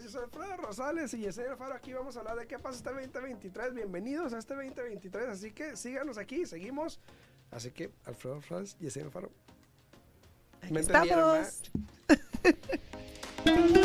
días. Yo soy Alfredo Rosales y Yesenia Faro. Aquí vamos a hablar de qué pasa este 2023. Bienvenidos a este 2023. Así que síganos aquí, seguimos. Así que Alfredo Rosales y Yesenia Faro. Aquí estamos.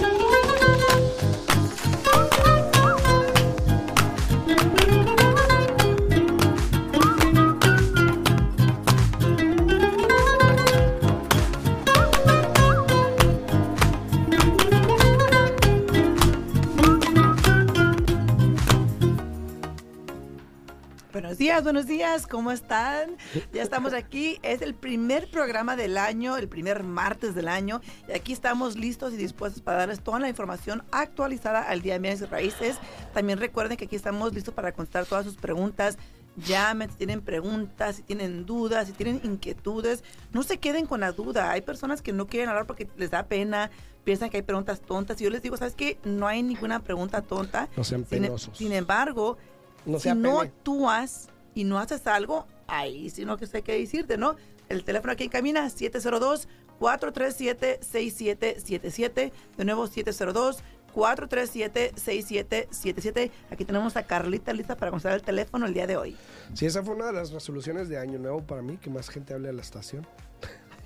días, buenos días, ¿cómo están? Ya estamos aquí, es el primer programa del año, el primer martes del año, y aquí estamos listos y dispuestos para darles toda la información actualizada al día de bienes y raíces. También recuerden que aquí estamos listos para contestar todas sus preguntas. Llamen si tienen preguntas, si tienen dudas, si tienen inquietudes. No se queden con la duda. Hay personas que no quieren hablar porque les da pena, piensan que hay preguntas tontas. Y yo les digo, ¿sabes qué? No hay ninguna pregunta tonta. No sean Sin, penosos. sin embargo, No si no actúas y no haces algo, ahí sí no que sé qué decirte, ¿no? El teléfono aquí en camina, 702-437-6777. De nuevo, 702-437-6777. Aquí tenemos a Carlita lista para contestar el teléfono el día de hoy. Sí, esa fue una de las resoluciones de Año Nuevo para mí, que más gente hable a la estación.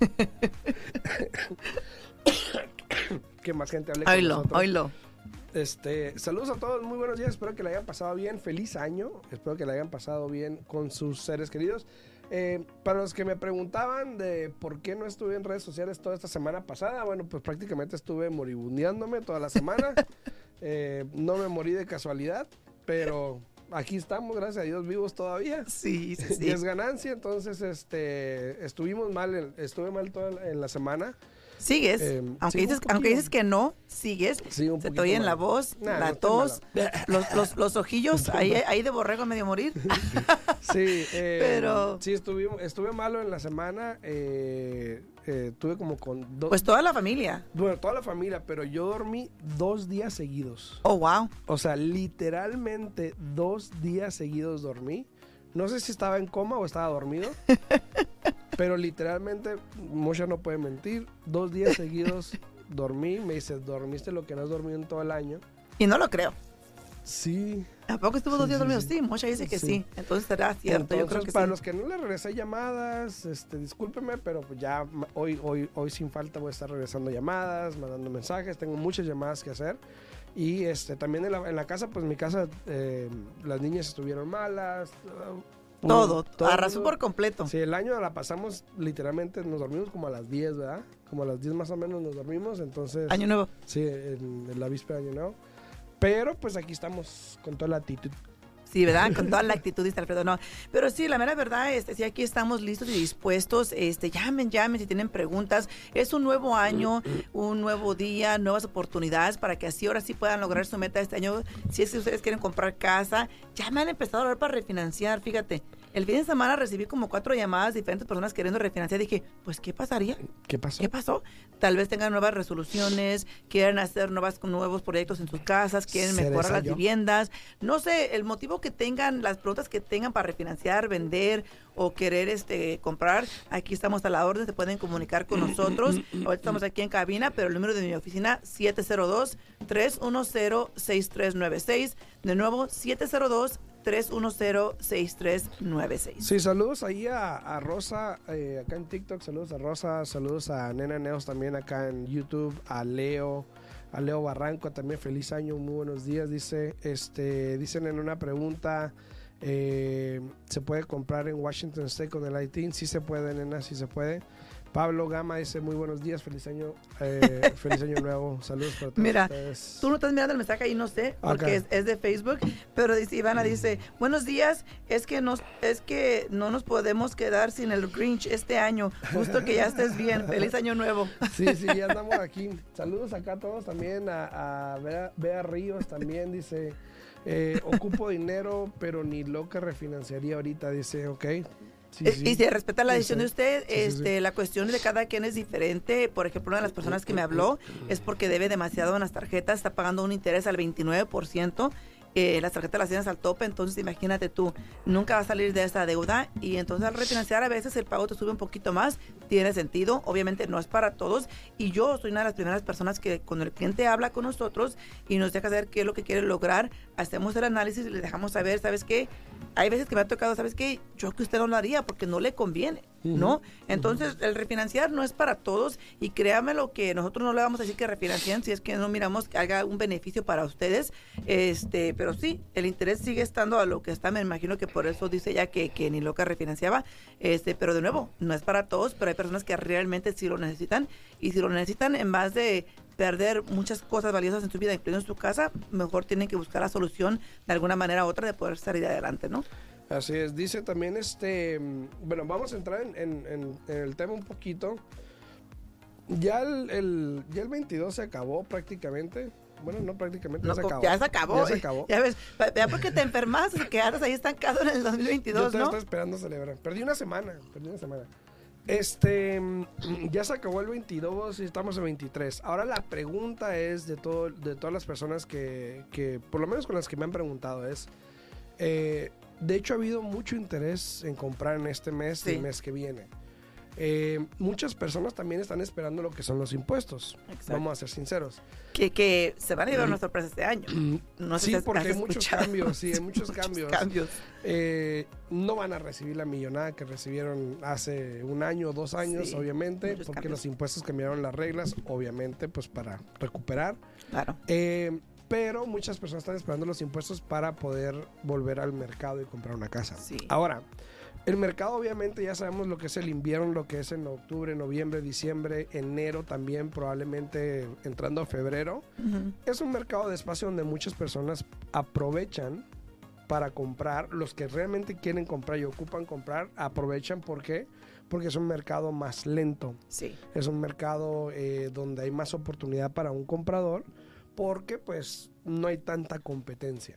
que más gente hable con Oílo, nosotros. oílo. Este, saludos a todos, muy buenos días, espero que le hayan pasado bien, feliz año, espero que le hayan pasado bien con sus seres queridos. Eh, para los que me preguntaban de por qué no estuve en redes sociales toda esta semana pasada, bueno, pues prácticamente estuve moribundeándome toda la semana. Eh, no me morí de casualidad, pero aquí estamos, gracias a Dios, vivos todavía. Sí, sí, Y sí. es ganancia, entonces este, estuvimos mal, estuve mal toda la- en la semana. Sigues. Eh, aunque, dices, aunque dices que no, sigues. Sí, un Se te oye en la voz, Nah, la tos, los, los, los ojillos ahí, ahí de borrego medio morir. Sí, eh, Pero- sí estuve, estuve malo en la semana. eh, eh, tuve como con dos. Pues toda la familia. bueno, toda la familia, pero yo dormí dos días seguidos. Oh, wow. O sea, literalmente dos días seguidos dormí. No sé si estaba en coma o estaba dormido. pero literalmente, Mosha no puede mentir. Dos días seguidos dormí. Me dice, ¿dormiste lo que no has dormido en todo el año? Y no lo creo. Sí. ¿A poco estuvo dos días sí, dormido? sí. Sí, Mocha dice que sí. Sí. Entonces será cierto, yo creo Entonces, que para los que no le regresé llamadas, este, discúlpeme, pero pues ya hoy, hoy, hoy sin falta voy a estar regresando llamadas, mandando mensajes, tengo muchas llamadas que hacer. Y este, también en la, en la casa, pues mi casa, eh, las niñas estuvieron malas. Todo, todo arrasó por completo. Sí, el año la pasamos literalmente, nos dormimos como a las 10, ¿verdad? Como a las 10 más o menos nos dormimos, entonces... Año nuevo. Sí, en, en la víspera de año nuevo. Pero pues aquí estamos con toda la actitud. Sí, ¿verdad? Con toda la actitud, dice Alfredo. No, pero sí, la mera verdad, este, sí, aquí estamos listos y dispuestos. Este, llamen, llamen si tienen preguntas. Es un nuevo año, un nuevo día, nuevas oportunidades para que así ahora sí puedan lograr su meta este año. Si es que ustedes quieren comprar casa, ya me han empezado a hablar para refinanciar, fíjate. El fin de semana recibí como cuatro llamadas de diferentes personas queriendo refinanciar. Dije, pues, ¿qué pasaría? ¿Qué pasó? ¿Qué pasó? Tal vez tengan nuevas resoluciones, quieren hacer nuevas, nuevos proyectos en sus casas, quieren ¿Seré mejorar las viviendas. No sé, el motivo que tengan, las preguntas que tengan para refinanciar, vender o querer este comprar, aquí estamos a la orden, se pueden comunicar con nosotros. Ahorita estamos aquí en cabina, pero el número de mi oficina 702-310-6396. De nuevo, 702-310-6396. Sí, saludos ahí a, a Rosa, eh, acá en TikTok, saludos a Rosa, saludos a Nena Neos también acá en YouTube, a Leo, a Leo Barranco también, feliz año, muy buenos días, dice, este, dicen en una pregunta, eh, ¿se puede comprar en Washington State con el ITIN? Sí se puede, nena, sí se puede. Pablo Gama dice, muy buenos días, feliz año, eh, feliz año nuevo, saludos para todos Mira, ustedes. Tú no estás mirando el mensaje ahí, no sé, porque es, es de Facebook, pero dice, Ivana dice, buenos días, es que, nos, es que no nos podemos quedar sin el Grinch este año, justo que ya estés bien, feliz año nuevo. Sí, sí, ya andamos aquí. Saludos acá a todos también, a, a Bea, Bea Ríos también, dice, eh, ocupo dinero, pero ni loca refinanciaría ahorita, dice, ok. Sí, Eh, sí. Y se respeta la decisión sí. de usted, este, la cuestión de cada quien es diferente. Por ejemplo, una de las personas que me habló es porque debe demasiado en las tarjetas, está pagando un interés al 29%. Eh, las tarjetas las tienes al tope, entonces imagínate tú, nunca vas a salir de esa deuda y entonces al refinanciar a veces el pago te sube un poquito más, tiene sentido, obviamente no es para todos y yo soy una de las primeras personas que cuando el cliente habla con nosotros y nos deja saber qué es lo que quiere lograr, hacemos el análisis y le dejamos saber, ¿sabes qué? Hay veces que me ha tocado, ¿sabes qué? Yo que usted no lo haría porque no le conviene, ¿no? Entonces el refinanciar no es para todos y créame lo que nosotros no le vamos a decir que refinancien si es que no miramos que haga un beneficio para ustedes, este pero sí, el interés sigue estando a lo que está, me imagino que por eso dice ya que, que ni loca refinanciaba, este, pero de nuevo, no es para todos, pero hay personas que realmente sí lo necesitan y si lo necesitan en base de perder muchas cosas valiosas en su vida, incluyendo su casa, mejor tienen que buscar la solución de alguna manera u otra de poder salir adelante, ¿no? Así es, dice también este, bueno, vamos a entrar en, en, en el tema un poquito. Ya el, el, ya el 22 se acabó prácticamente. Bueno, no prácticamente, ya, se acabó. ya se acabó. Ya se acabó. Ya ves, ya porque te enfermas y quedaste ahí estancado en el 2022, Yo ¿no? estoy esperando celebrar. Perdí una semana, perdí una semana. Este, ya se acabó el 22 y estamos en 23. Ahora la pregunta es de, todo, de todas las personas que, que, por lo menos con las que me han preguntado, es, eh, de hecho ha habido mucho interés en comprar en este mes y el mes que viene. Eh, muchas personas también están esperando lo que son los impuestos. Exacto. Vamos a ser sinceros. Que, que se van a llevar una sorpresa este año. No sé sí, si porque hay muchos cambios, sí, hay muchos cambios. cambios. Eh, no van a recibir la millonada que recibieron hace un año o dos años, Sí, obviamente, porque cambios. los impuestos cambiaron las reglas, obviamente, pues para recuperar. Claro. Eh, pero muchas personas están esperando los impuestos para poder volver al mercado y comprar una casa. Sí. Ahora, el mercado obviamente ya sabemos lo que es el invierno, lo que es en octubre, noviembre, diciembre, enero también, probablemente entrando a febrero. Es un mercado de espacio donde muchas personas aprovechan para comprar, los que realmente quieren comprar y ocupan comprar, aprovechan, ¿por qué? Porque es un mercado más lento, Sí. es un mercado eh, donde hay más oportunidad para un comprador, porque pues no hay tanta competencia.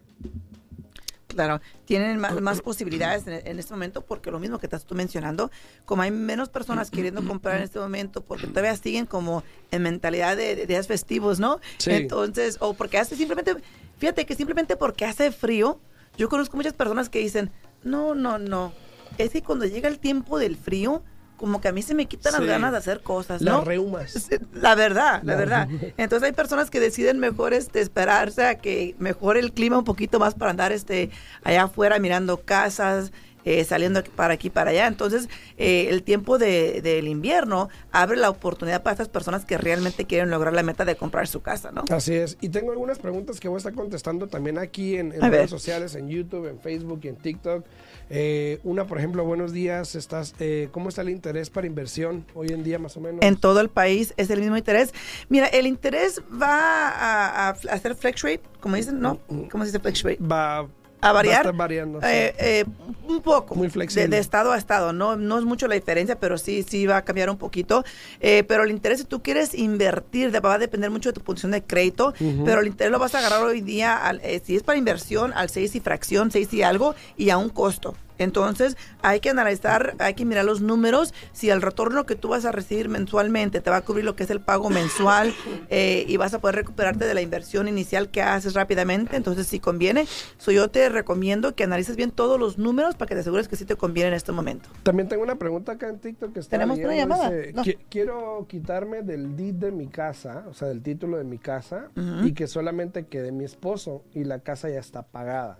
Claro, tienen más, más posibilidades en, en este momento porque lo mismo que estás tú mencionando, como hay menos personas queriendo comprar en este momento porque todavía siguen como en mentalidad de, de días festivos, ¿no? Sí. Entonces, o porque hace simplemente, fíjate que simplemente porque hace frío, yo conozco muchas personas que dicen, no, no, no, es que cuando llega el tiempo del frío, como que a mí se me quitan Sí. las ganas de hacer cosas, Las ¿no? reumas. Sí, La verdad, la La- verdad. Entonces hay personas que deciden mejor este, esperarse a que mejore el clima un poquito más para andar este, allá afuera mirando casas, eh, saliendo para aquí para allá. Entonces eh, el tiempo de- del invierno abre la oportunidad para estas personas que realmente quieren lograr la meta de comprar su casa, ¿no? Así es. Y tengo algunas preguntas que voy a estar contestando también aquí en, en A ver. redes sociales, en YouTube, en Facebook y en TikTok. Eh, una, por ejemplo, buenos días. Estás, eh, ¿Cómo está el interés para inversión hoy en día, más o menos? En todo el país es el mismo interés. Mira, el interés va a, a hacer fluctuate, como dicen, ¿no? ¿Cómo se dice fluctuate? va, A va a variar. estar variando. sí. Eh, eh, un poco. Muy flexible. De, de estado a estado. No, no es mucho la diferencia, pero sí, sí va a cambiar un poquito. Eh, pero el interés, si tú quieres invertir, va a depender mucho de tu posición de crédito. Pero el interés lo vas a agarrar hoy día, al- eh, si es para inversión, al 6 y fracción, 6 y algo, y a un costo. Entonces, hay que analizar, hay que mirar los números, si el retorno que tú vas a recibir mensualmente te va a cubrir lo que es el pago mensual eh, y vas a poder recuperarte de la inversión inicial que haces rápidamente, entonces si conviene, so yo te recomiendo que analices bien todos los números para que te asegures que sí te conviene en este momento. También tengo una pregunta acá en TikTok que está ¿Tenemos una llamada? dice, No. "Qui- Quiero quitarme del deed de mi casa, o sea, del título de mi casa, y que solamente quede mi esposo y la casa ya está pagada.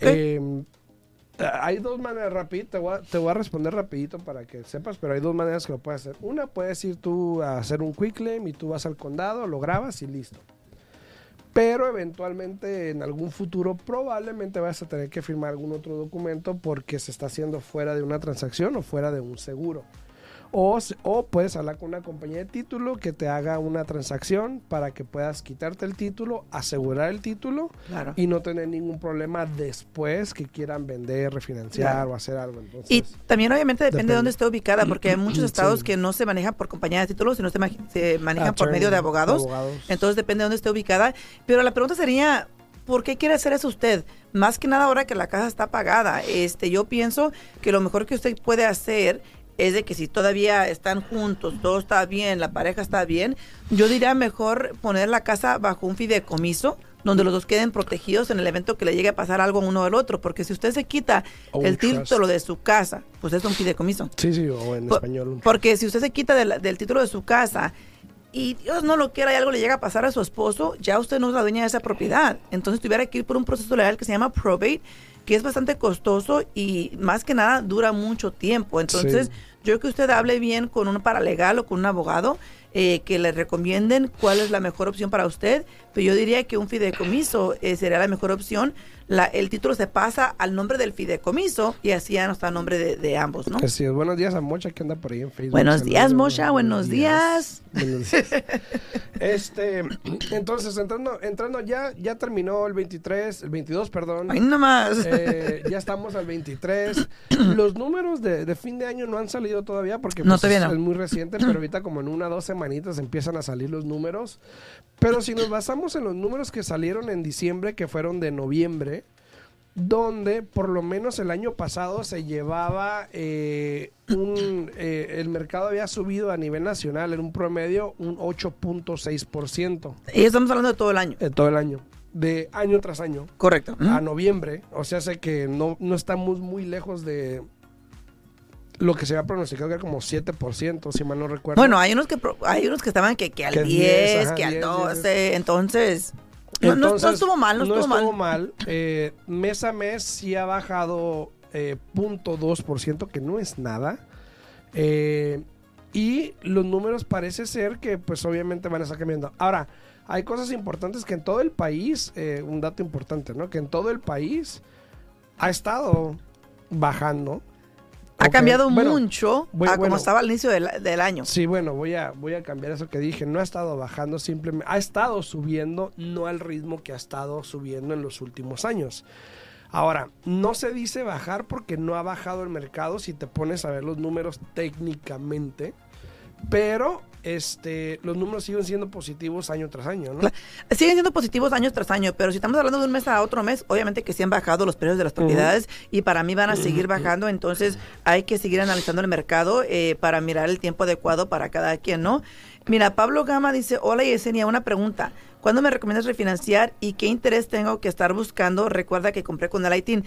Eh, hay dos maneras, rapidito, te voy, a, te voy a responder rapidito para que sepas, pero hay dos maneras que lo puedes hacer. Una, puedes ir tú a hacer un quick claim y tú vas al condado, lo grabas y listo. Pero eventualmente en algún futuro probablemente vas a tener que firmar algún otro documento porque se está haciendo fuera de una transacción o fuera de un seguro. O, o puedes hablar con una compañía de título que te haga una transacción para que puedas quitarte el título, asegurar el título Claro. y no tener ningún problema después que quieran vender, refinanciar Claro. o hacer algo. Entonces, Y también obviamente depende, Depende. de dónde esté ubicada, porque hay muchos Sí. estados que no se manejan por compañía de títulos, sino se, se manejan por medio de abogados. Entonces depende de dónde esté ubicada. Pero la pregunta sería, ¿por qué quiere hacer eso usted? Más que nada ahora que la casa está pagada. Este, yo pienso que lo mejor que usted puede hacer es de que si todavía están juntos, todo está bien, la pareja está bien, yo diría mejor poner la casa bajo un fideicomiso donde los dos queden protegidos en el evento que le llegue a pasar algo a uno del otro. Porque si usted se quita O el título de su casa, pues es un fideicomiso. Sí, sí, o en Por- español. Porque si usted se quita del, del título de su casa y Dios no lo quiera y algo le llega a pasar a su esposo, ya usted no es la dueña de esa propiedad. Entonces tuviera que ir por un proceso legal que se llama probate, que es bastante costoso y más que nada dura mucho tiempo. Entonces Sí. yo creo que usted hable bien con un paralegal o con un abogado eh, que le recomienden cuál es la mejor opción para usted. Pero yo diría que un fideicomiso eh, sería la mejor opción. La, el título se pasa al nombre del fideicomiso y así ya no está a nombre de, de ambos, ¿no? Así es. Buenos días a Mocha que anda por ahí en Facebook. Buenos días, Mocha, buenos días. Buenos días. Este, entonces, entrando, entrando ya, ya terminó el 23, el 22, perdón. Ay, nomás. Eh, ya estamos al 23. Los números de, de fin de año no han salido todavía porque No, pues, es, no. es muy reciente, pero ahorita como en una o dos semanitas empiezan a salir los números. Pero si nos basamos en los números que salieron en diciembre, que fueron de noviembre, donde por lo menos el año pasado se llevaba eh, un, eh, el mercado había subido a nivel nacional en un promedio un 8.6% Y estamos hablando de todo el año. en todo el año, de año tras año Correcto. a noviembre. O sea, sé que no, no estamos muy lejos de lo que se había pronosticado, que era como 7%, si mal no recuerdo. Bueno, hay unos que hay unos que estaban que, que al Que 10, 10, ajá, que al 10, 12, entonces no, no- no estuvo mal, no, estuvo, mal. mal. Eh, mes a mes sí ha bajado eh, 0.2%, que no es nada. Eh, y los números parece ser que pues obviamente van a estar cambiando. Ahora, hay cosas importantes que en todo el país, eh, un dato importante, ¿no? Que en todo el país ha estado bajando. Ha cambiado bueno, mucho voy- a como bueno. estaba al inicio del, del año. Sí, bueno, voy a, voy a cambiar eso que dije. No ha estado bajando, simplemente ha estado subiendo, no al ritmo que ha estado subiendo en los últimos años. Ahora, no se dice bajar porque no ha bajado el mercado si te pones a ver los números técnicamente, pero este, los números siguen siendo positivos año tras año, ¿no? Claro. Siguen siendo positivos año tras año, pero si estamos hablando de un mes a otro mes, obviamente que sí han bajado los precios de las propiedades y para mí van a seguir bajando, entonces hay que seguir analizando el mercado eh, para mirar el tiempo adecuado para cada quien, ¿no? Mira, Pablo Gama dice, hola Yesenia, una pregunta. ¿Cuándo me recomiendas refinanciar y qué interés tengo que estar buscando? Recuerda que compré con el ITIN.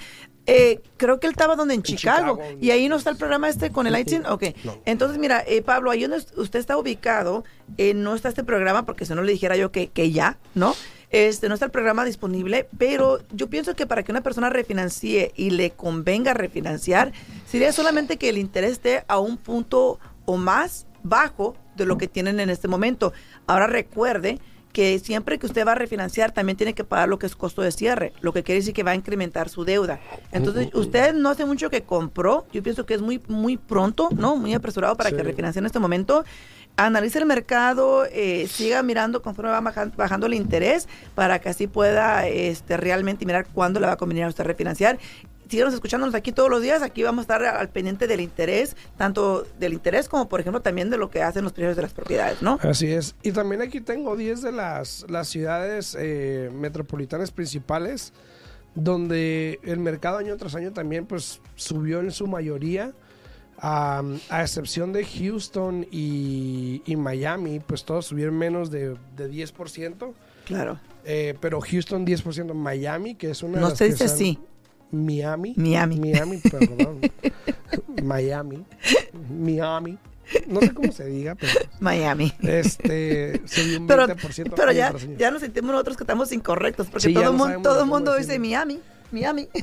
Eh, creo que él estaba donde en, Chicago, Chicago. y ahí no está el programa este con el ITIN. Ok, No. entonces mira, eh, Pablo, ahí donde usted está ubicado, eh, no está este programa porque si no le dijera yo que, que ya, ¿no? Este, no está el programa disponible, pero yo pienso que para que una persona refinancie y le convenga refinanciar, sería solamente que el interés esté a un punto o más bajo de lo que tienen en este momento. Ahora recuerde que siempre que usted va a refinanciar también tiene que pagar lo que es costo de cierre, lo que quiere decir que va a incrementar su deuda. Entonces, usted no hace mucho que compró, yo pienso que es muy muy pronto, ¿no? Muy apresurado para Sí. que refinancie en este momento. Analice el mercado, eh, siga mirando conforme va bajan- bajando el interés para que así pueda este, realmente mirar cuándo le va a convenir a usted refinanciar. Síganos escuchándonos aquí todos los días. Aquí vamos a estar al pendiente del interés, tanto del interés como, por ejemplo, también de lo que hacen los precios de las propiedades, ¿no? Así es. Y también aquí tengo 10 de las, las ciudades eh, metropolitanas principales donde el mercado año tras año también pues subió en su mayoría. am, a excepción de Houston y, y Miami, pues todos subieron menos de, de 10%. Claro. eh, pero Houston 10%, Miami, que es una de No las se dice así. Miami. Miami. Miami, perdón. Miami. Miami. No sé cómo se diga, pero Miami. este subió un Pero, 20% pero ya, ya nos sentimos nosotros que estamos incorrectos, porque Sí, todo, no mun- sabemos todo el mundo dice. Miami, Miami.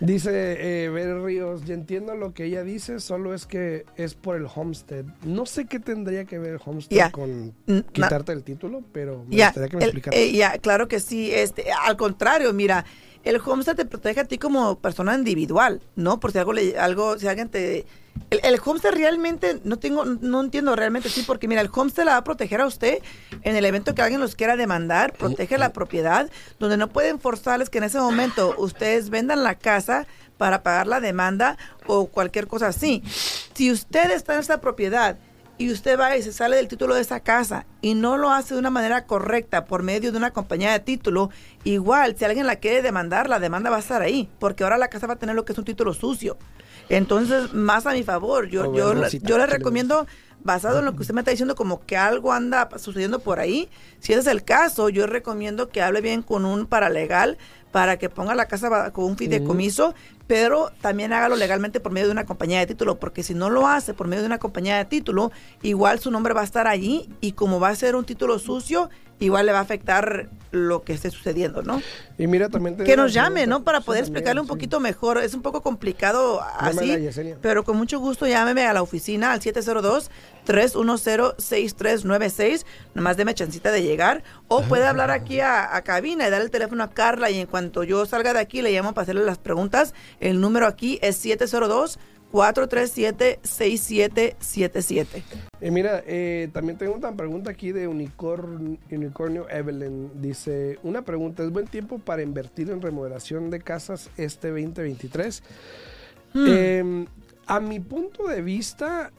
Dice eh, Ver Ríos, yo entiendo lo que ella dice, solo es que es por el homestead. No sé qué tendría que ver el homestead con quitarte el título, pero me Ya, gustaría que me el- explicaras. eh, ya, claro que sí. Este, al contrario, mira, el homestead te protege a ti como persona individual, ¿no? Por si algo, le- algo si alguien te... El, el homestead realmente, no tengo, no entiendo realmente, sí, porque mira, el homestead la va a proteger a usted en el evento que alguien los quiera demandar, protege la propiedad, donde no pueden forzarles que en ese momento ustedes vendan la casa para pagar la demanda o cualquier cosa así. Si usted está en esta propiedad y usted va y se sale del título de esa casa y no lo hace de una manera correcta por medio de una compañía de título, igual si alguien la quiere demandar, la demanda va a estar ahí, porque ahora la casa va a tener lo que es un título sucio. Entonces, más a mi favor, yo, Oh, yo, bueno, yo le recomiendo, basado en lo que usted me está diciendo, como que algo anda sucediendo por ahí, si ese es el caso, yo recomiendo que hable bien con un paralegal para que ponga la casa bajo un fideicomiso, pero también hágalo legalmente por medio de una compañía de título, porque si no lo hace por medio de una compañía de título, igual su nombre va a estar allí y como va a ser un título sucio, igual le va a afectar lo que esté sucediendo, ¿no? Y mira, también Que nos llame, pregunta. ¿no? Para poder también, explicarle un sí. poquito mejor. Es un poco complicado así, pero con mucho gusto llámeme a la oficina al 702-310-6396. Nomás deme chancita de llegar. O puede hablar aquí a, a cabina y dar el teléfono a Carla y en cuanto yo salga de aquí le llamo para hacerle las preguntas. El número aquí es 702 437-6777. Y mira, eh, también tengo una pregunta aquí de Unicorn, Unicornio Evelyn. Dice, una pregunta, ¿es buen tiempo para invertir en remodelación de casas este 2023? Hmm. Eh, a mi punto de vista,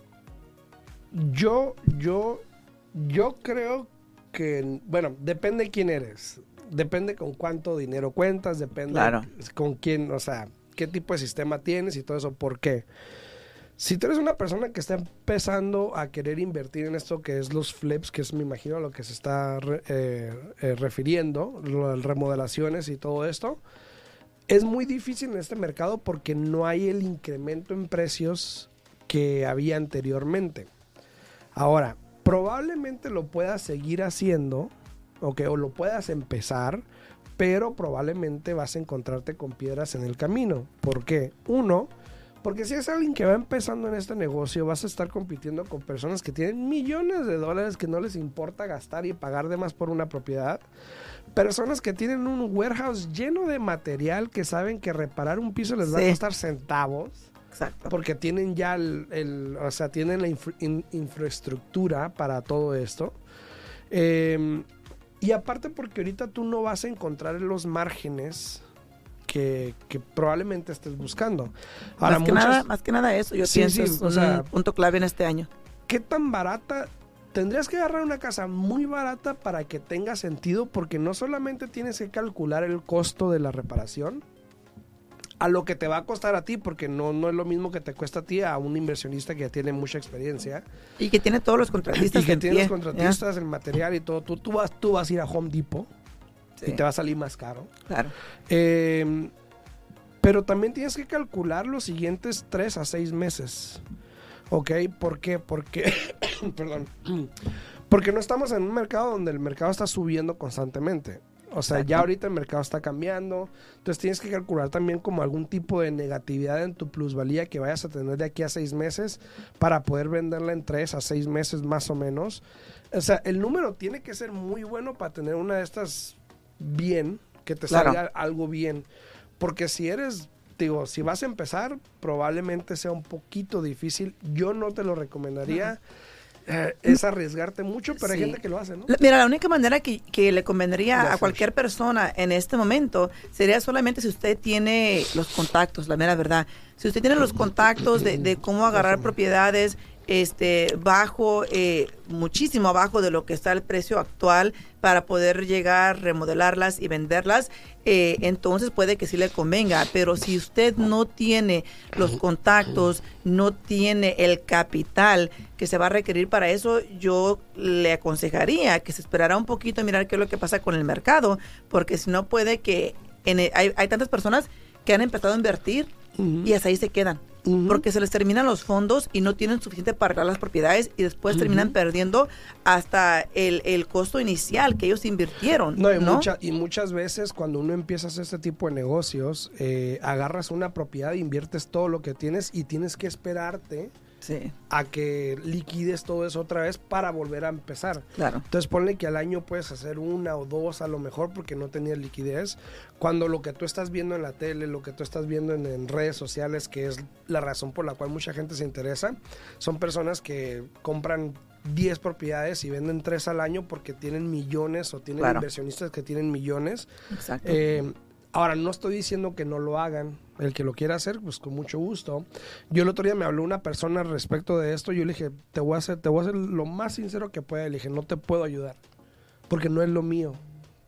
yo, yo, yo creo que, bueno, depende quién eres. Depende con cuánto dinero cuentas, depende Claro. con quién, o sea, qué tipo de sistema tienes y todo eso, ¿por qué? Si tú eres una persona que está empezando a querer invertir en esto que es los flips, que es me imagino a lo que se está eh, eh, refiriendo, las remodelaciones y todo esto, es muy difícil en este mercado porque no hay el incremento en precios que había anteriormente. Ahora, probablemente lo puedas seguir haciendo, ok, o lo puedas empezar, pero probablemente vas a encontrarte con piedras en el camino. ¿Por qué? Uno, porque si es alguien que va empezando en este negocio, vas a estar compitiendo con personas que tienen millones de dólares que no les importa gastar y pagar de más por una propiedad. Personas que tienen un warehouse lleno de material que saben que reparar un piso les va Sí. a costar centavos Exacto. porque tienen ya el, el- o sea, tienen la infra- in- infraestructura para todo esto. Eh, y aparte porque ahorita tú no vas a encontrar los márgenes que, que probablemente estés buscando. Ahora, más, que muchas- nada, más que nada eso, yo Sí, pienso sí, o sea- un punto clave en este año. ¿qué tan barata? Tendrías que agarrar una casa muy barata para que tenga sentido porque no solamente tienes que calcular el costo de la reparación, a lo que te va a costar a ti, porque no, no es lo mismo que te cuesta a ti a un inversionista que ya tiene mucha experiencia Y que tiene todos los contratistas y que en tiene los contratistas, el material y todo. Tú, tú, vas, tú vas a ir a Home Depot y te va a salir más caro. claro. Eh, pero también tienes que calcular los siguientes 3 a 6 meses. ¿Ok? ¿Por qué? Porque, perdón, porque no estamos en un mercado donde el mercado está subiendo constantemente. O sea, ya ahorita el mercado está cambiando. Entonces tienes que calcular también como algún tipo de negatividad en tu plusvalía que vayas a tener de aquí a seis meses para poder venderla en tres a seis meses más o menos. O sea, el número tiene que ser muy bueno para tener una de estas bien, que te Claro. salga algo bien. Porque si eres, digo, si vas a empezar, probablemente sea un poquito difícil. Yo no te lo recomendaría. Eh, es arriesgarte mucho, pero hay gente que lo hace, ¿no? La- Mira, la única manera que, que le convendría a cualquier persona en este momento sería solamente si usted tiene los contactos, la mera verdad. Si usted tiene los contactos de, de cómo agarrar propiedades este bajo, eh, muchísimo abajo de lo que está el precio actual para poder llegar, remodelarlas y venderlas, eh, entonces puede que sí le convenga. Pero si usted no tiene los contactos, no tiene el capital que se va a requerir para eso, yo le aconsejaría que se esperara un poquito a mirar qué es lo que pasa con el mercado, porque si no puede que en el- hay, hay tantas personas que han empezado a invertir y hasta ahí se quedan. Porque se les terminan los fondos y no tienen suficiente para arreglar las propiedades y después terminan perdiendo hasta el, el costo inicial que ellos invirtieron. No, y, ¿no? mucha- y muchas veces cuando uno empieza a hacer este tipo de negocios, eh, agarras una propiedad, inviertes todo lo que tienes y tienes que esperarte Sí, a que liquides todo eso otra vez para volver a empezar. claro. Entonces ponle que al año puedes hacer una o dos a lo mejor porque no tenías liquidez. Cuando lo que tú estás viendo en la tele, lo que tú estás viendo en, en redes sociales, que es la razón por la cual mucha gente se interesa, son personas que compran 10 propiedades y venden 3 al año porque tienen millones o tienen Claro. inversionistas que tienen millones. Exacto. Eh, ahora, no estoy diciendo que no lo hagan. El que lo quiera hacer, pues con mucho gusto. Yo el otro día me habló una persona respecto de esto. Yo le dije, te voy a hacer, te voy a hacer lo más sincero que pueda. Le dije, no te puedo ayudar. Porque no es lo mío.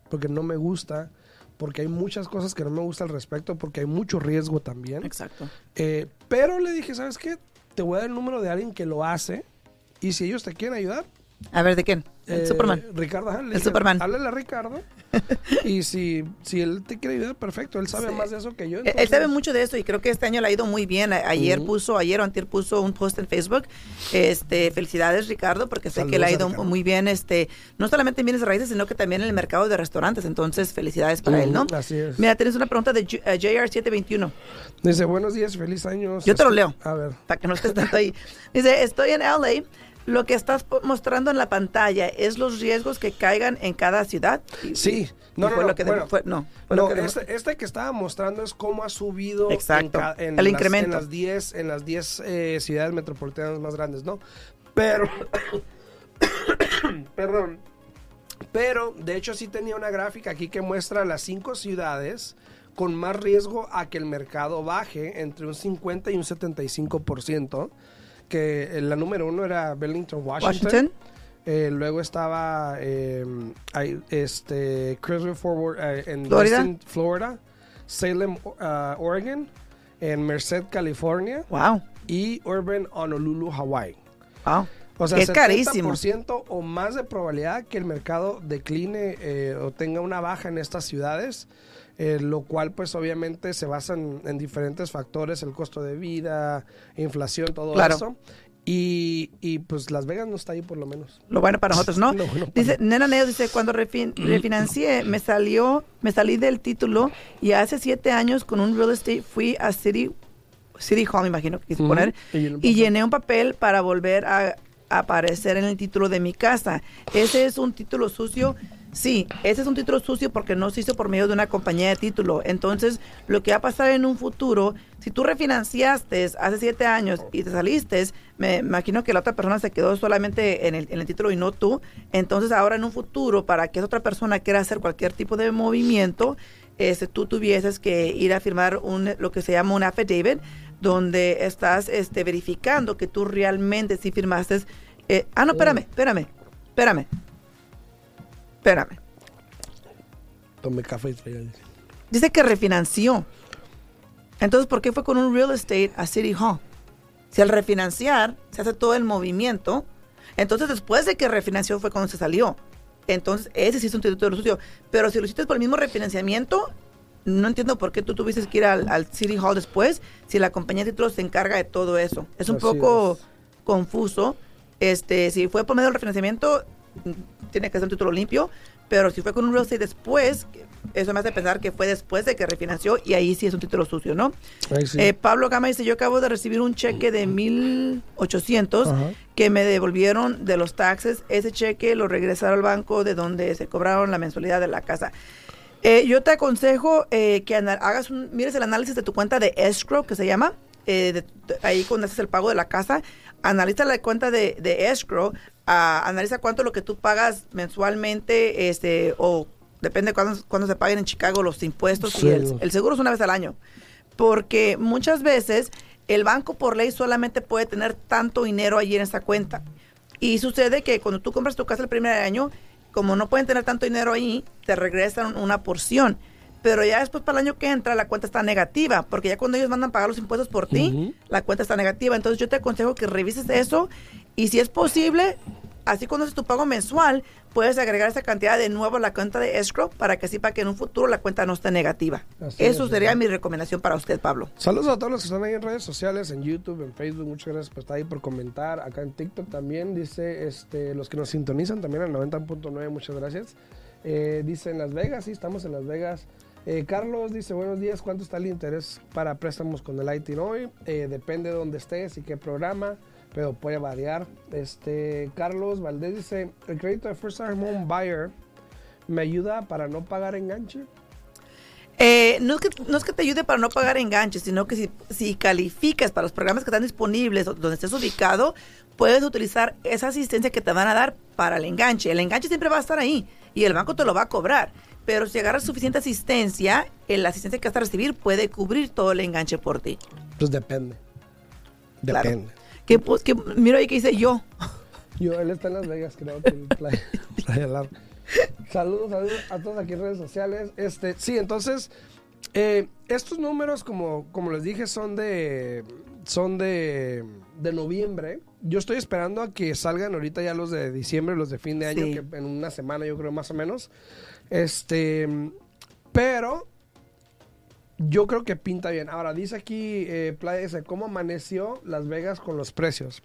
Porque no me gusta. porque hay muchas cosas que no me gusta al respecto, porque hay mucho riesgo también. Exacto. Eh, pero le dije, ¿sabes qué? Te voy a dar el número de alguien que lo hace y si ellos te quieren ayudar, A ver, ¿de quién? El eh, Superman. Ricardo, ajá, El dije, Superman. Háblale a Ricardo. y si, si él te quiere ayudar, perfecto. Él sabe Sí. más de eso que yo. Él- Él sabe mucho de eso y creo que este año le ha ido muy bien. Ayer puso, ayer o antier puso un post en Facebook. Este, felicidades Ricardo, porque sé que le ha ido muy bien, este, no solamente en bienes raíces, sino que también en el mercado de restaurantes. Entonces, felicidades para él, ¿no? Así es. Mira, tienes una pregunta de Ju- eh, JR721, Dice, buenos días, feliz año. Yo te lo leo. A ver. para que no estés tanto ahí. Dice, estoy en LA. Lo que estás mostrando en la pantalla es los riesgos que caigan en cada ciudad. Sí. No, no, no, lo que de- bueno, fue- no, fue lo No, que de- este, este que estaba mostrando es cómo ha subido Exacto, en, en el las, incremento. en las 10 en las 10 eh, ciudades metropolitanas más grandes, ¿no? Pero perdón. Pero de hecho sí tenía una gráfica aquí que muestra las cinco ciudades con más riesgo a que el mercado baje entre un 50 y un 75%, que eh, la número uno era Bellington, Washington. Washington. Eh, luego estaba eh, ahí, este, Creswell Forward eh, en Florida. Western, Florida, Salem, uh, Oregon, en Merced, California Wow, y Urban Honolulu, Hawaii. wow. O sea, Es carísimo. 70% o más de probabilidad que el mercado decline eh, o tenga una baja en estas ciudades, eh, lo cual pues obviamente se basa en, en diferentes factores, el costo de vida, inflación, todo Claro. eso. Y, y, pues Las Vegas no está ahí por lo menos. Lo bueno para nosotros, ¿no? Lo bueno para Dice, Nena Neo dice, cuando refin- refinancié, me salió, me salí del título y hace siete años con un real estate fui a City, City Hall, me imagino que quise poner, Y llené un papel para volver a aparecer en el título de mi casa. ¿Ese es un título sucio? Sí, ese es un título sucio porque no se hizo por medio de una compañía de título. Entonces, lo que va a pasar en un futuro, si tú refinanciaste hace siete años y te saliste, me imagino que la otra persona se quedó solamente en el, en el título y no tú. Entonces, ahora en un futuro, para que esa otra persona quiera hacer cualquier tipo de movimiento, este, tú tuvieses que ir a firmar un, lo que se llama un affidavit, donde estás este, verificando que tú realmente sí firmaste. eh, ah, no, espérame, espérame, espérame, espérame. Tomé café y traía Dice que refinanció. Entonces, ¿por qué fue con un real estate a City Hall? Si al refinanciar se hace todo el movimiento, entonces después de que refinanció fue cuando se salió. Entonces, ese sí es un título sucio. Pero si lo hiciste por el mismo refinanciamiento, no entiendo por qué tú tuviste que ir al, al City Hall después si la compañía de títulos se encarga de todo eso. Es un Así poco es. confuso. Este, si fue por medio del refinanciamiento, tiene que ser un título limpio. Pero si fue con un real estate después, eso me hace pensar que fue después de que refinanció y ahí sí es un título sucio, ¿no? Sí. Eh, Pablo Gama dice, yo acabo de recibir un cheque de 1.800 Ajá. que me devolvieron de los taxes. Ese cheque lo regresaron al banco de donde se cobraron la mensualidad de la casa. Eh, yo te aconsejo eh, que hagas un, mires el análisis de tu cuenta de escrow, que se llama, eh, de- de- ahí cuando haces el pago de la casa, analiza la cuenta de, de escrow, ah, analiza cuánto lo que tú pagas mensualmente, este, o depende cuándo, cuándo se paguen en Chicago los impuestos Sí. y el, el seguro es una vez al año. Porque muchas veces el banco por ley solamente puede tener tanto dinero allí en esa cuenta. Y sucede que cuando tú compras tu casa el primer año, como no pueden tener tanto dinero ahí, te regresan una porción. Pero ya después para el año que entra la cuenta está negativa, porque ya cuando ellos mandan pagar los impuestos por ti, la cuenta está negativa. Entonces yo te aconsejo que revises eso y si es posible, así cuando haces tu pago mensual, puedes agregar esa cantidad de nuevo a la cuenta de escrow para que así para que en un futuro la cuenta no esté negativa. Así eso es, sería ¿verdad? mi recomendación para usted, Pablo. Saludos a todos los que están ahí en redes sociales, en YouTube, en Facebook. Muchas gracias por estar ahí, por comentar. Acá en TikTok también dice este, los que nos sintonizan también al 90.9. Muchas gracias. Eh, dice en Las Vegas, sí, estamos en Las Vegas. Eh, Carlos dice, buenos días, ¿cuánto está el interés para préstamos con el ITIN hoy? Eh, depende de dónde estés y qué programa, pero puede variar. Este, Carlos Valdés dice, el crédito de First Time Home Buyer me ayuda para no pagar enganche. Eh, no, es que, no es que te ayude para no pagar enganches, sino que si, si calificas para los programas que están disponibles o donde estés ubicado, puedes utilizar esa asistencia que te van a dar para el enganche. El enganche siempre va a estar ahí y el banco te lo va a cobrar. Pero si agarras suficiente asistencia, el asistencia que vas a recibir puede cubrir todo el enganche por ti. Pues depende. Claro. Depende. Que, pues, que, mira ahí que dice yo. Yo, él está en Las Vegas, creo que en Playa, Playa. Saludos, saludos a todos aquí en redes sociales. Este, sí, entonces, eh, estos números, como, como les dije, son de son de, de noviembre. Yo estoy esperando a que salgan ahorita ya los de diciembre, los de fin de año, Sí. que en una semana yo creo más o menos. Este, pero yo creo que pinta bien. Ahora, dice aquí eh, Playa, dice, ¿cómo amaneció Las Vegas con los precios?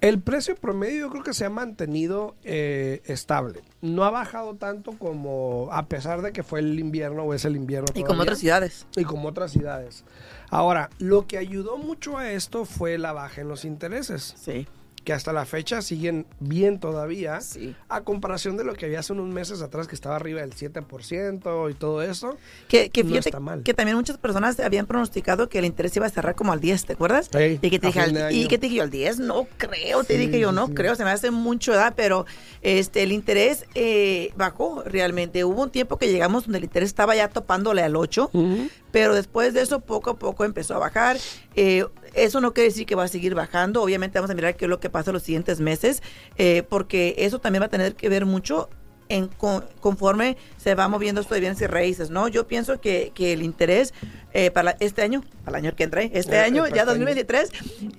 El precio promedio yo creo que se ha mantenido eh, estable. No ha bajado tanto como, a pesar de que fue el invierno o es el invierno. Y como otras ciudades. y como otras ciudades. Ahora, lo que ayudó mucho a esto fue la baja en los intereses, Sí. Que hasta la fecha siguen bien todavía, Sí. a comparación de lo que había hace unos meses atrás, que estaba arriba del 7% y todo eso. Que, que No fíjate está mal. que también muchas personas habían pronosticado que el interés iba a cerrar como al 10, ¿te acuerdas? Sí, y que te dije, al, y que te dije yo, al 10, no creo, te Sí, dije yo, no creo, se me hace mucho edad, pero este el interés eh, bajó realmente. Hubo un tiempo que llegamos donde el interés estaba ya topándole al 8, pero después de eso poco a poco empezó a bajar. Eh, eso no quiere decir que va a seguir bajando, obviamente vamos a mirar qué es lo que pasa los siguientes meses, eh, porque eso también va a tener que ver mucho en con- conforme se va moviendo esto de bienes y raíces, ¿no? Yo pienso que, que el interés eh, para este año, para el año que entra, ¿eh? este Eh, año, ya este año. 2023,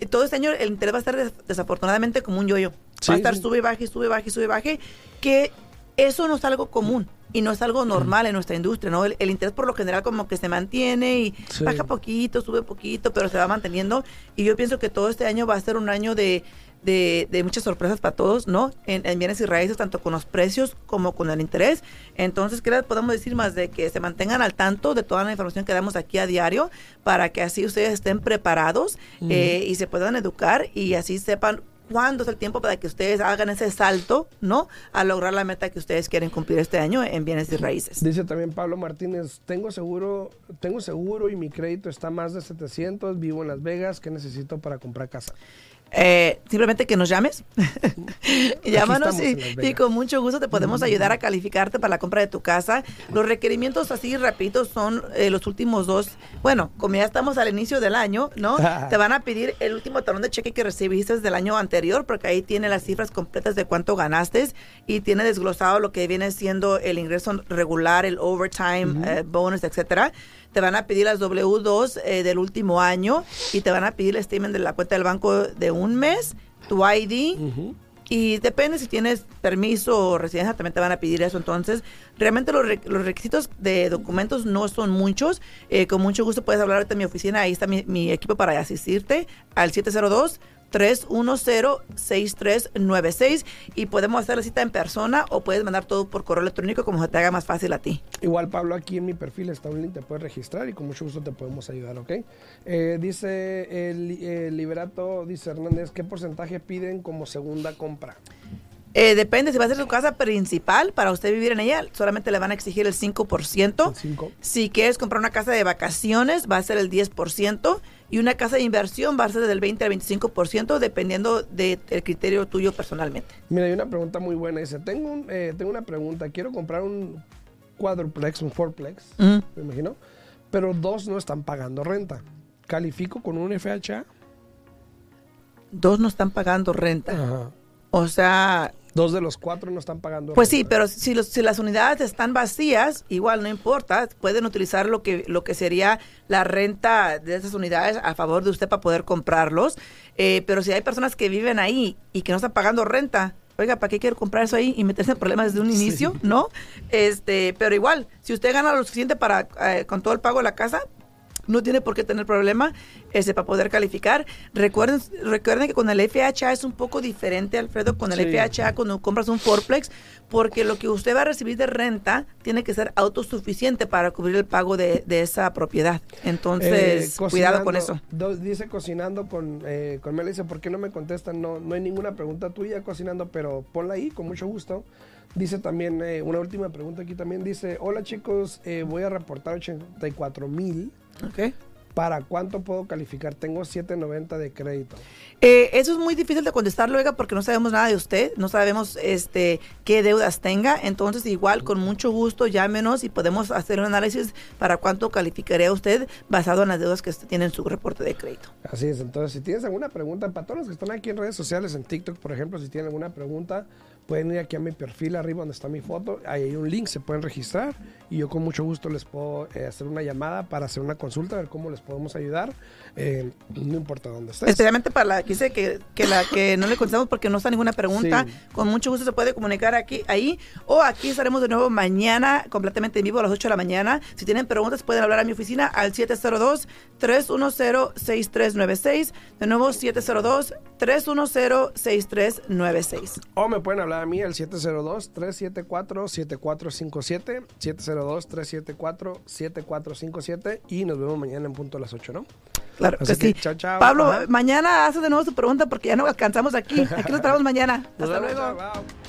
eh, todo este año el interés va a estar des- desafortunadamente como un yoyo. Sí, va a estar sí. sube, baje, sube, baje, sube, baje, que eso no es algo común y no es algo normal en nuestra industria, ¿no? El, el interés por lo general como que se mantiene y Sí. baja poquito, sube poquito, pero se va manteniendo y yo pienso que todo este año va a ser un año de, de, de muchas sorpresas para todos, ¿no? En, en bienes y raíces, tanto con los precios como con el interés. Entonces, ¿qué les podemos decir más de que se mantengan al tanto de toda la información que damos aquí a diario para que así ustedes estén preparados eh, y se puedan educar y así sepan cuándo es el tiempo para que ustedes hagan ese salto, ¿no? A lograr la meta que ustedes quieren cumplir este año en bienes y raíces. Dice también Pablo Martínez, tengo seguro, tengo seguro y mi crédito está más de 700, vivo en Las Vegas, ¿qué necesito para comprar casa? Eh, simplemente que nos llames. Llámanos y, con mucho gusto te podemos ayudar a calificarte para la compra de tu casa. Los requerimientos así rapiditos son eh, los últimos dos. Bueno, como ya estamos al inicio del año, ¿no? te van a pedir el último talón de cheque que recibiste del año anterior porque ahí tiene las cifras completas de cuánto ganaste y tiene desglosado lo que viene siendo el ingreso regular, el overtime, eh, bonus, etcétera. Te van a pedir las W2 eh, del último año y te van a pedir el statement de la cuenta del banco de un mes, tu ID, y depende si tienes permiso o residencia, también te van a pedir eso. Entonces, realmente los, re- los requisitos de documentos no son muchos. Eh, con mucho gusto puedes hablar ahorita en mi oficina, ahí está mi, mi equipo para asistirte al 702. 310-6396 y podemos hacer la cita en persona o puedes mandar todo por correo electrónico como se te haga más fácil a ti. Igual Pablo, aquí en mi perfil está un link, te puedes registrar y con mucho gusto te podemos ayudar, ¿ok? Eh, dice el, el liberato, dice Hernández, ¿qué porcentaje piden como segunda compra? Eh, depende si va a ser su casa principal para usted vivir en ella, solamente le van a exigir el 5%. El. Si quieres comprar una casa de vacaciones, va a ser el 10%. Y una casa de inversión va a ser del 20 al 25%, dependiendo del criterio tuyo personalmente. Mira, hay una pregunta muy buena. Dice, tengo, un, eh, tengo una pregunta. Quiero comprar un cuadruplex, un fourplex, me imagino, pero dos no están pagando renta. ¿Califico con un FHA? Dos no están pagando renta. Ajá. O sea, Dos de los cuatro no están pagando pues sí, pero si, los- si las unidades están vacías, igual no importa. Pueden utilizar lo que, lo que sería la renta de esas unidades a favor de usted para poder comprarlos. Eh, pero si hay personas que viven ahí y que no están pagando renta, oiga, ¿para qué quiero comprar eso ahí y meterse en problemas desde un Sí. inicio? ¿No? Este, pero igual, si usted gana lo suficiente para eh, con todo el pago de la casa, no tiene por qué tener problema este, para poder calificar. Recuerden, recuerden que con el FHA es un poco diferente, Alfredo, con el Sí. FHA cuando compras un Forplex, porque lo que usted va a recibir de renta tiene que ser autosuficiente para cubrir el pago de, de esa propiedad. Entonces, Eh, cuidado con eso. dice cocinando con, eh, con Mel. Dice, ¿por qué no me contestan? No, no hay ninguna pregunta tuya cocinando, pero ponla ahí con mucho gusto. Dice también, eh, una última pregunta aquí también. Dice, hola chicos, eh, voy a reportar 84 mil. ¿Para cuánto puedo calificar? Tengo 790 de crédito. Eh, eso es muy difícil de contestar, luego porque no sabemos nada de usted, no sabemos este qué deudas tenga, entonces igual con mucho gusto llámenos y podemos hacer un análisis para cuánto calificaría usted basado en las deudas que usted tiene en su reporte de crédito. Así es, entonces si tienes alguna pregunta, para todos los que están aquí en redes sociales, en TikTok, por ejemplo, si tienen alguna pregunta, pueden ir aquí a mi perfil arriba donde está mi foto, ahí hay un link, se pueden registrar y yo con mucho gusto les puedo eh, hacer una llamada para hacer una consulta, ver cómo les podemos ayudar, eh, no importa dónde estés. Especialmente para la que dice que, que la que no le contestamos porque no está ninguna pregunta, Sí. con mucho gusto se puede comunicar aquí, ahí, o aquí estaremos de nuevo mañana, completamente en vivo a las 8 de la mañana. Si tienen preguntas pueden hablar a mi oficina al 702-310-6396, de nuevo 702-310-6396. O me pueden hablar a mí al 702-374-7457, 702-374-7457 y nos vemos mañana en punto a las 8, ¿no? Claro Así que sí. chao, chao. Pablo, Ajá. mañana hace de nuevo su pregunta porque ya no alcanzamos aquí. Aquí nos esperamos mañana. Hasta luego. chao, bye.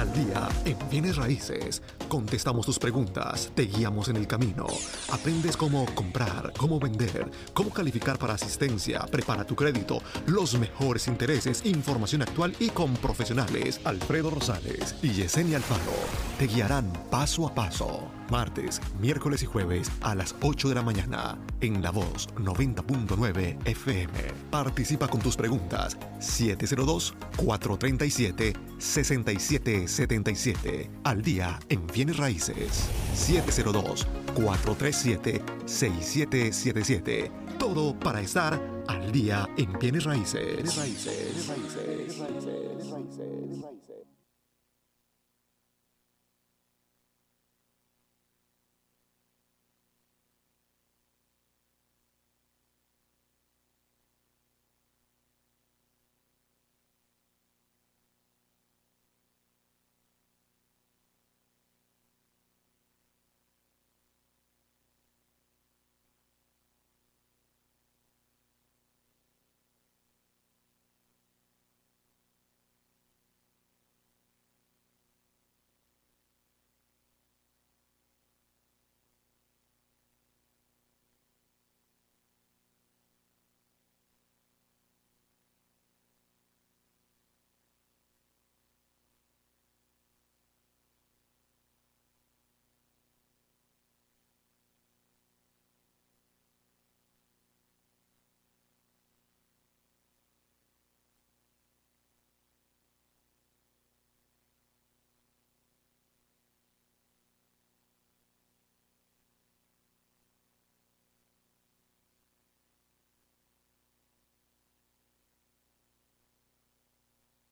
Al día en bienes raíces. Contestamos tus preguntas, te guiamos en el camino. Aprendes cómo comprar, cómo vender, cómo calificar para asistencia, prepara tu crédito, los mejores intereses, información actual y con profesionales. Alfredo Rosales y Yesenia Alfaro te guiarán paso a paso. Martes, miércoles y jueves a las 8 de la mañana en La Voz 90.9 FM. Participa con tus preguntas 702-437-6777. Al día en bienes raíces 702-437-6777. Todo para estar al día en bienes raíces. Bienes raíces.